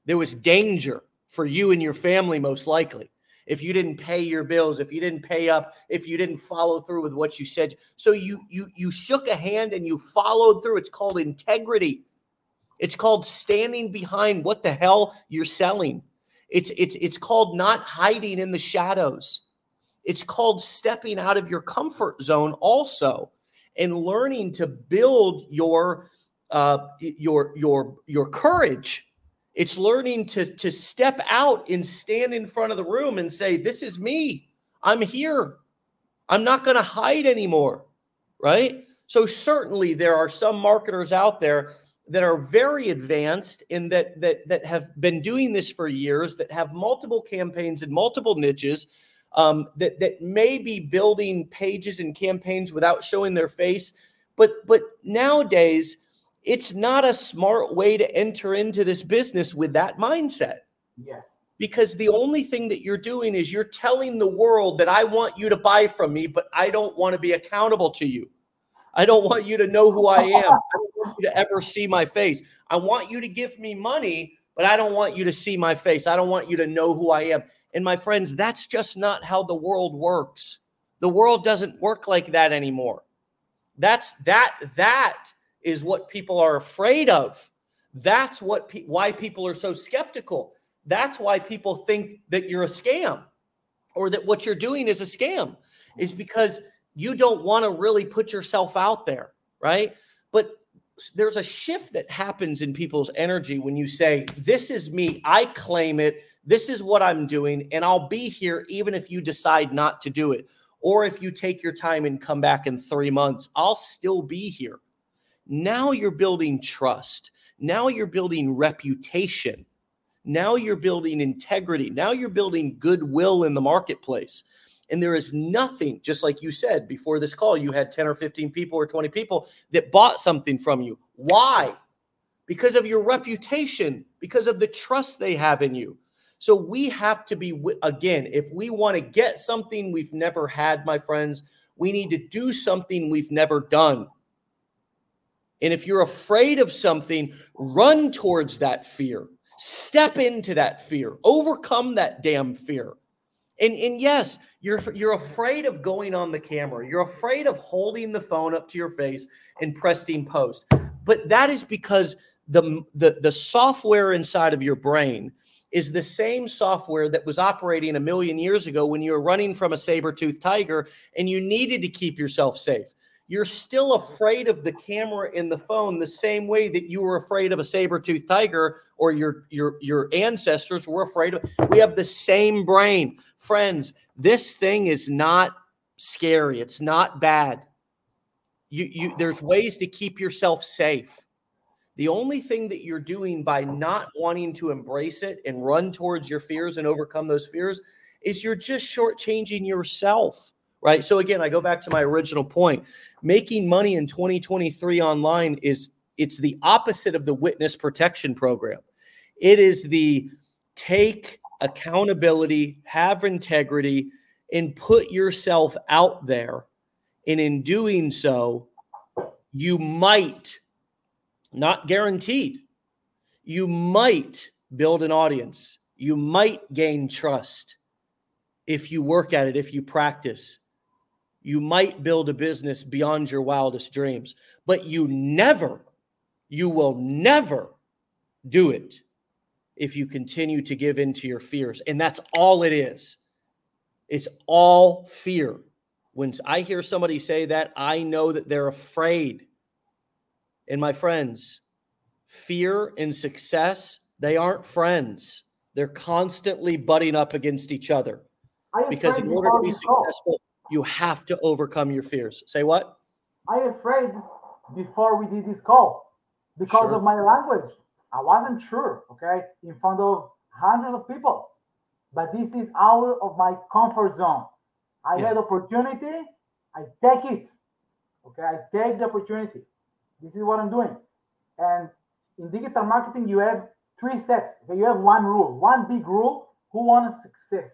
There was danger for you and your family, most likely, if you didn't pay your bills, if you didn't pay up, if you didn't follow through with what you said. So you you you shook a hand and you followed through. It's called integrity. It's called standing behind what the hell you're selling. It's it's it's called not hiding in the shadows. It's called stepping out of your comfort zone also and learning to build your uh, your your your courage it's learning to, to step out and stand in front of the room and say, This is me. I'm here. I'm not going to hide anymore. Right. So, certainly, there are some marketers out there that are very advanced in that that that have been doing this for years that have multiple campaigns and multiple niches um, that that may be building pages and campaigns without showing their face but but nowadays it's not a smart way to enter into this business with that mindset. Yes. Because the only thing that you're doing is you're telling the world that I want you to buy from me, but I don't want to be accountable to you. I don't want you to know who I <laughs> am. I don't want you to ever see my face. I want you to give me money, but I don't want you to see my face. I don't want you to know who I am. And my friends, that's just not how the world works. The world doesn't work like that anymore. That's that that is what people are afraid of. That's what pe- why people are so skeptical. That's why people think that you're a scam or that what you're doing is a scam is because you don't want to really put yourself out there, right? But there's a shift that happens in people's energy when you say, This is me, I claim it, this is what I'm doing, and I'll be here even if you decide not to do it. Or if you take your time and come back in three months, I'll still be here. Now you're building trust. Now you're building reputation. Now you're building integrity. Now you're building goodwill in the marketplace. And there is nothing, just like you said before this call, you had 10 or 15 people or 20 people that bought something from you. Why? Because of your reputation, because of the trust they have in you. So we have to be, again, if we want to get something we've never had, my friends, we need to do something we've never done. And if you're afraid of something, run towards that fear. Step into that fear. Overcome that damn fear. And, and yes, you're you're afraid of going on the camera. You're afraid of holding the phone up to your face and pressing post. But that is because the, the, the software inside of your brain is the same software that was operating a million years ago when you were running from a saber-toothed tiger and you needed to keep yourself safe. You're still afraid of the camera in the phone the same way that you were afraid of a saber-toothed tiger or your your your ancestors were afraid of. We have the same brain. Friends, this thing is not scary. It's not bad. You you there's ways to keep yourself safe. The only thing that you're doing by not wanting to embrace it and run towards your fears and overcome those fears is you're just shortchanging yourself, right? So again, I go back to my original point. Making money in 2023 online is it's the opposite of the witness protection program. It is the take accountability, have integrity, and put yourself out there. And in doing so, you might not guaranteed. You might build an audience, you might gain trust if you work at it, if you practice. You might build a business beyond your wildest dreams, but you never, you will never do it if you continue to give in to your fears. And that's all it is. It's all fear. When I hear somebody say that, I know that they're afraid. And my friends, fear and success, they aren't friends. They're constantly butting up against each other. Because in order to be successful, you have to overcome your fears. Say what? I afraid before we did this call because sure. of my language. I wasn't sure, okay, in front of hundreds of people. But this is out of my comfort zone. I yeah. had opportunity, I take it. Okay, I take the opportunity. This is what I'm doing. And in digital marketing, you have three steps. Okay? You have one rule, one big rule. Who wants success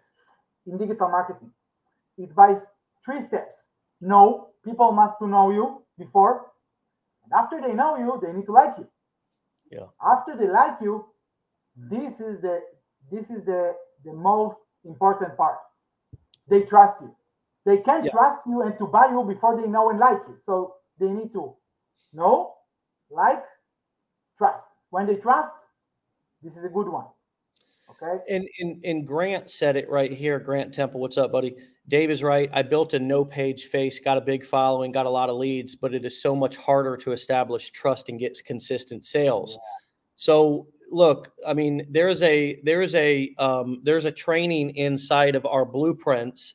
in digital marketing? It's by three steps. No, people must to know you before, and after they know you, they need to like you. Yeah. After they like you, this is the this is the the most important part. They trust you. They can yeah. trust you and to buy you before they know and like you. So they need to know, like, trust. When they trust, this is a good one. Okay. And, and and Grant said it right here. Grant Temple, what's up, buddy? Dave is right. I built a no page face, got a big following, got a lot of leads, but it is so much harder to establish trust and get consistent sales. Yeah. So look, I mean, there's a there's a um, there's a training inside of our blueprints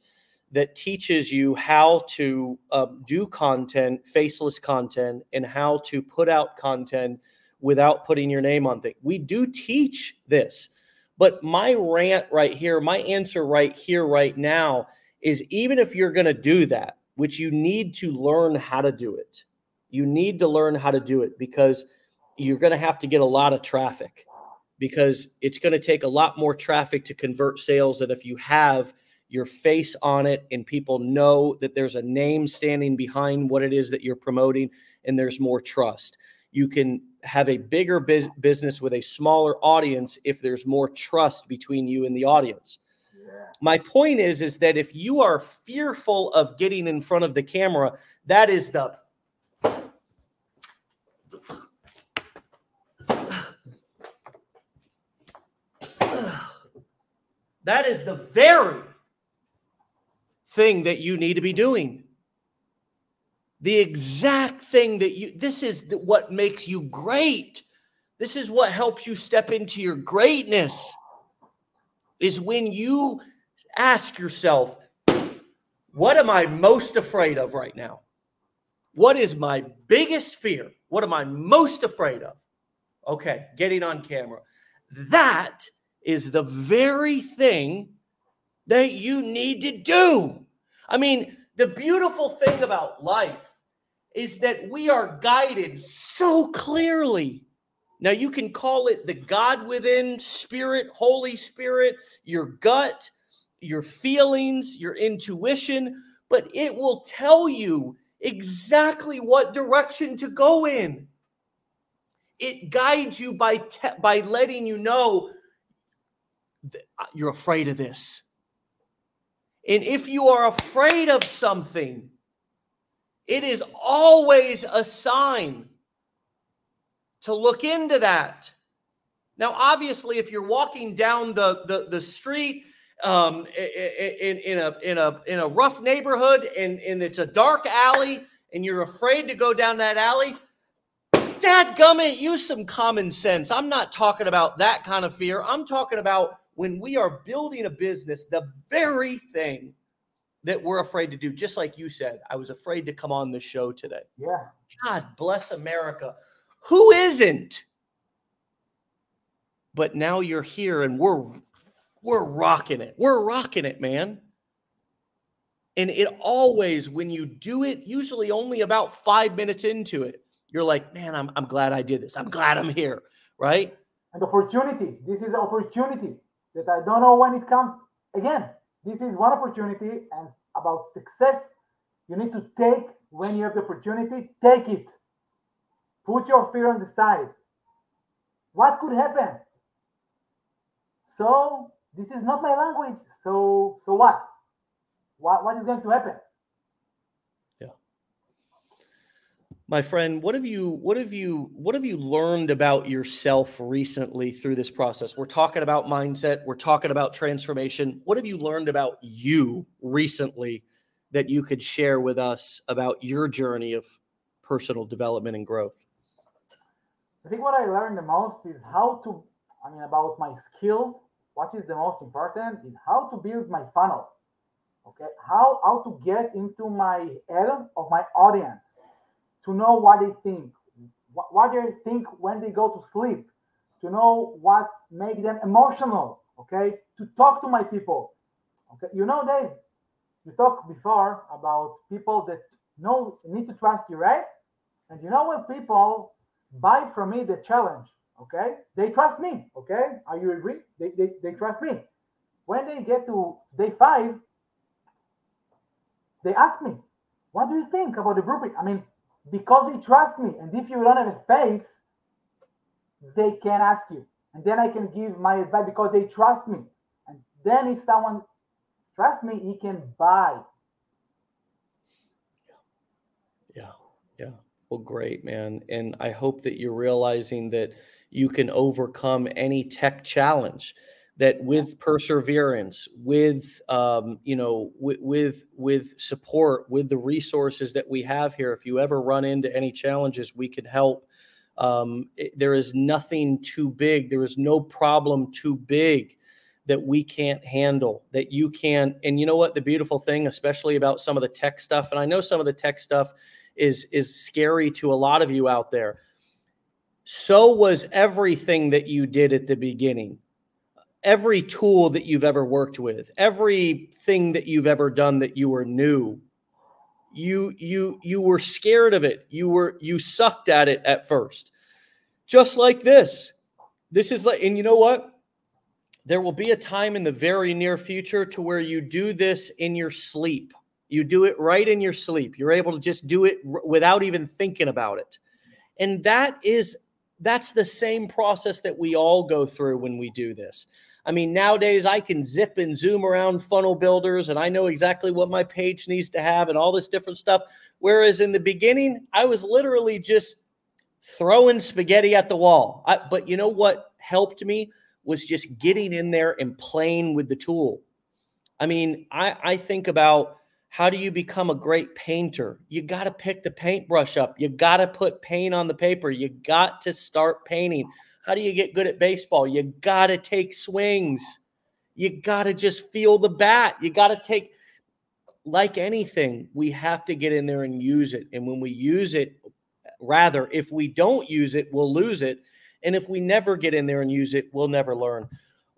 that teaches you how to uh, do content, faceless content, and how to put out content without putting your name on things. We do teach this, but my rant right here, my answer right here, right now, is even if you're going to do that, which you need to learn how to do it, you need to learn how to do it because you're going to have to get a lot of traffic because it's going to take a lot more traffic to convert sales than if you have your face on it and people know that there's a name standing behind what it is that you're promoting and there's more trust. You can have a bigger biz- business with a smaller audience if there's more trust between you and the audience. Yeah. My point is is that if you are fearful of getting in front of the camera, that is the <sighs> that is the very thing that you need to be doing. The exact thing that you, this is what makes you great. This is what helps you step into your greatness, is when you ask yourself, what am I most afraid of right now? What is my biggest fear? What am I most afraid of? Okay, getting on camera. That is the very thing that you need to do. I mean, the beautiful thing about life is that we are guided so clearly. Now, you can call it the God within, Spirit, Holy Spirit, your gut, your feelings, your intuition, but it will tell you exactly what direction to go in. It guides you by te- by letting you know uh, you're afraid of this. And if you are afraid of something, it is always a sign to look into that. Now, obviously, if you're walking down the, the, the street um, in, in, a, in, a, in a rough neighborhood and, and it's a dark alley and you're afraid to go down that alley, Dad gummit, use some common sense. I'm not talking about that kind of fear. I'm talking about when we are building a business, the very thing that we're afraid to do, just like you said, I was afraid to come on the show today. Yeah. God bless America. Who isn't? But now you're here and we're we're rocking it. We're rocking it, man. And it always, when you do it, usually only about five minutes into it, you're like, man, I'm, I'm glad I did this. I'm glad I'm here. Right. And opportunity. This is an opportunity that I don't know when it comes. Again, this is one opportunity. And about success, you need to take when you have the opportunity, take it. Put your fear on the side. What could happen? So this is not my language. So so what? What what is going to happen? My friend what have you what have you what have you learned about yourself recently through this process? We're talking about mindset. We're talking about transformation. What have you learned about you recently that you could share with us about your journey of personal development and growth? I think what i learned the most is how to i mean about my skills what is the most important is how to build my funnel okay? How how to get into my head of my audience to know what they think, what, they think when they go to sleep, to know what make them emotional, okay? To talk to my people. Okay, you know, Dave, you talked before about people that know need to trust you, right? And you know what people buy from me the challenge, okay? They trust me, okay? Are you agree? They, they, they trust me. When they get to day five, they ask me, what do you think about the blueprint? I mean, because they trust me. And if you don't have a face, they can ask you. And then I can give my advice because they trust me. And then if someone trusts me, he can buy. Yeah. Yeah. Well, great, man. And I hope that you're realizing that you can overcome any tech challenge that with perseverance with um, you know with, with with support with the resources that we have here if you ever run into any challenges we can help. Um, it, there is nothing too big there is no problem too big that we can't handle that you can and you know what the beautiful thing especially about some of the tech stuff and i know some of the tech stuff is is scary to a lot of you out there. So was everything that you did at the beginning every tool that you've ever worked with, everything that you've ever done that you were new, you you you were scared of it. You were you sucked at it at first. Just like this. This is like and you know what? There will be a time in the very near future to where you do this in your sleep. You do it right in your sleep. You're able to just do it r- without even thinking about it. And that is that's the same process that we all go through when we do this. I mean, nowadays I can zip and zoom around funnel builders and I know exactly what my page needs to have and all this different stuff. Whereas in the beginning, I was literally just throwing spaghetti at the wall. I, but you know what helped me was just getting in there and playing with the tool. I mean, I, I think about how do you become a great painter? You got to pick the paintbrush up. You got to put paint on the paper. You got to start painting. How do you get good at baseball? You got to take swings. You got to just feel the bat. You got to take, like anything, we have to get in there and use it. And when we use it, rather, if we don't use it, we'll lose it. And if we never get in there and use it, we'll never learn.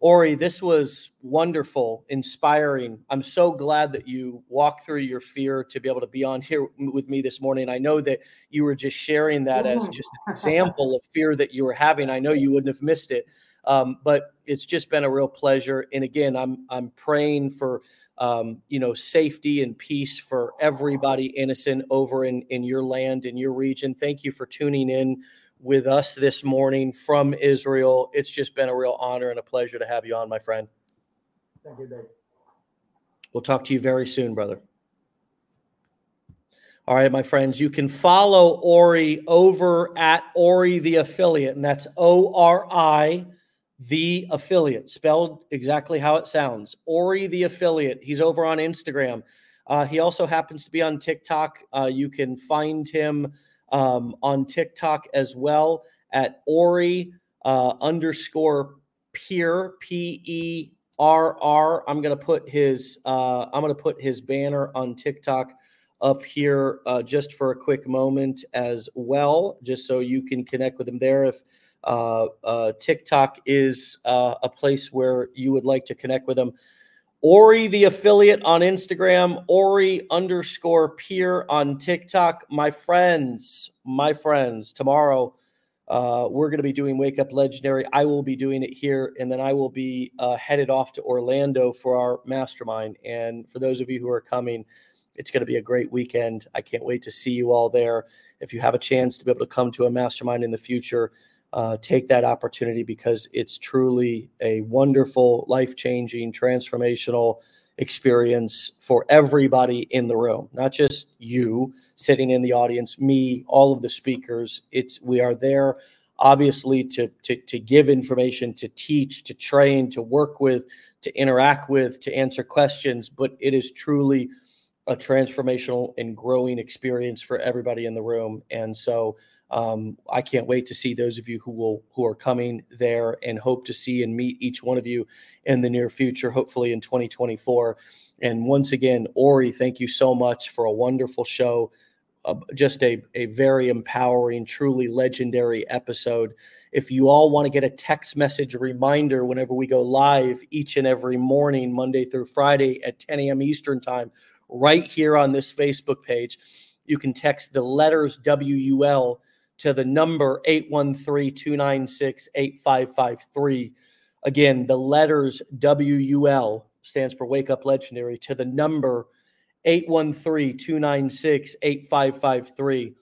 Ori, this was wonderful, inspiring. I'm so glad that you walked through your fear to be able to be on here with me this morning. I know that you were just sharing that as just an example of fear that you were having. I know you wouldn't have missed it, um, but it's just been a real pleasure. And again, I'm I'm praying for um, you know safety and peace for everybody innocent over in in your land in your region. Thank you for tuning in with us this morning from Israel. It's just been a real honor and a pleasure to have you on, my friend. Thank you, Dave. We'll talk to you very soon, brother. All right, my friends, you can follow Ori over at Ori the affiliate, and that's O R I the affiliate, spelled exactly how it sounds. Ori the affiliate. He's over on Instagram. Uh, he also happens to be on TikTok. Uh, you can find him um, on TikTok as well at Ori uh, underscore Peer P E R R. I'm gonna put his uh, I'm gonna put his banner on TikTok up here uh, just for a quick moment as well, just so you can connect with him there. If uh, uh, TikTok is uh, a place where you would like to connect with him. Ori, the affiliate on Instagram, Ori underscore peer on TikTok. My friends, my friends, tomorrow uh, we're going to be doing Wake Up Legendary. I will be doing it here, and then I will be uh, headed off to Orlando for our mastermind. And for those of you who are coming, it's going to be a great weekend. I can't wait to see you all there. If you have a chance to be able to come to a mastermind in the future, uh, take that opportunity because it's truly a wonderful, life changing, transformational experience for everybody in the room, not just you sitting in the audience, me, all of the speakers. It's we are there obviously to, to, to give information, to teach, to train, to work with, to interact with, to answer questions, but it is truly a transformational and growing experience for everybody in the room. And so um, I can't wait to see those of you who will who are coming there and hope to see and meet each one of you in the near future, hopefully in 2024. And once again, Ori, thank you so much for a wonderful show. Uh, just a, a very empowering, truly legendary episode. If you all want to get a text message reminder whenever we go live each and every morning, Monday through Friday at 10 a.m. Eastern Time, right here on this Facebook page, you can text the letters WUL to the number 813 296 8553. Again, the letters WUL stands for Wake Up Legendary to the number 813 296 8553.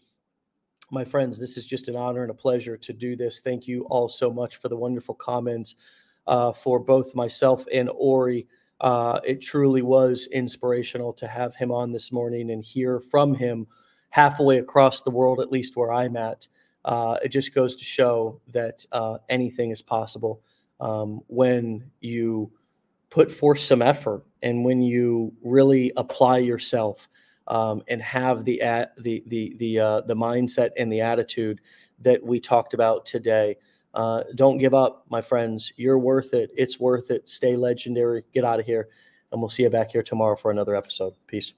My friends, this is just an honor and a pleasure to do this. Thank you all so much for the wonderful comments uh, for both myself and Ori. Uh, it truly was inspirational to have him on this morning and hear from him halfway across the world, at least where I'm at. Uh, it just goes to show that uh, anything is possible um, when you put forth some effort and when you really apply yourself um, and have the the the the uh, the mindset and the attitude that we talked about today. Uh, don't give up, my friends. You're worth it. It's worth it. Stay legendary. Get out of here, and we'll see you back here tomorrow for another episode. Peace.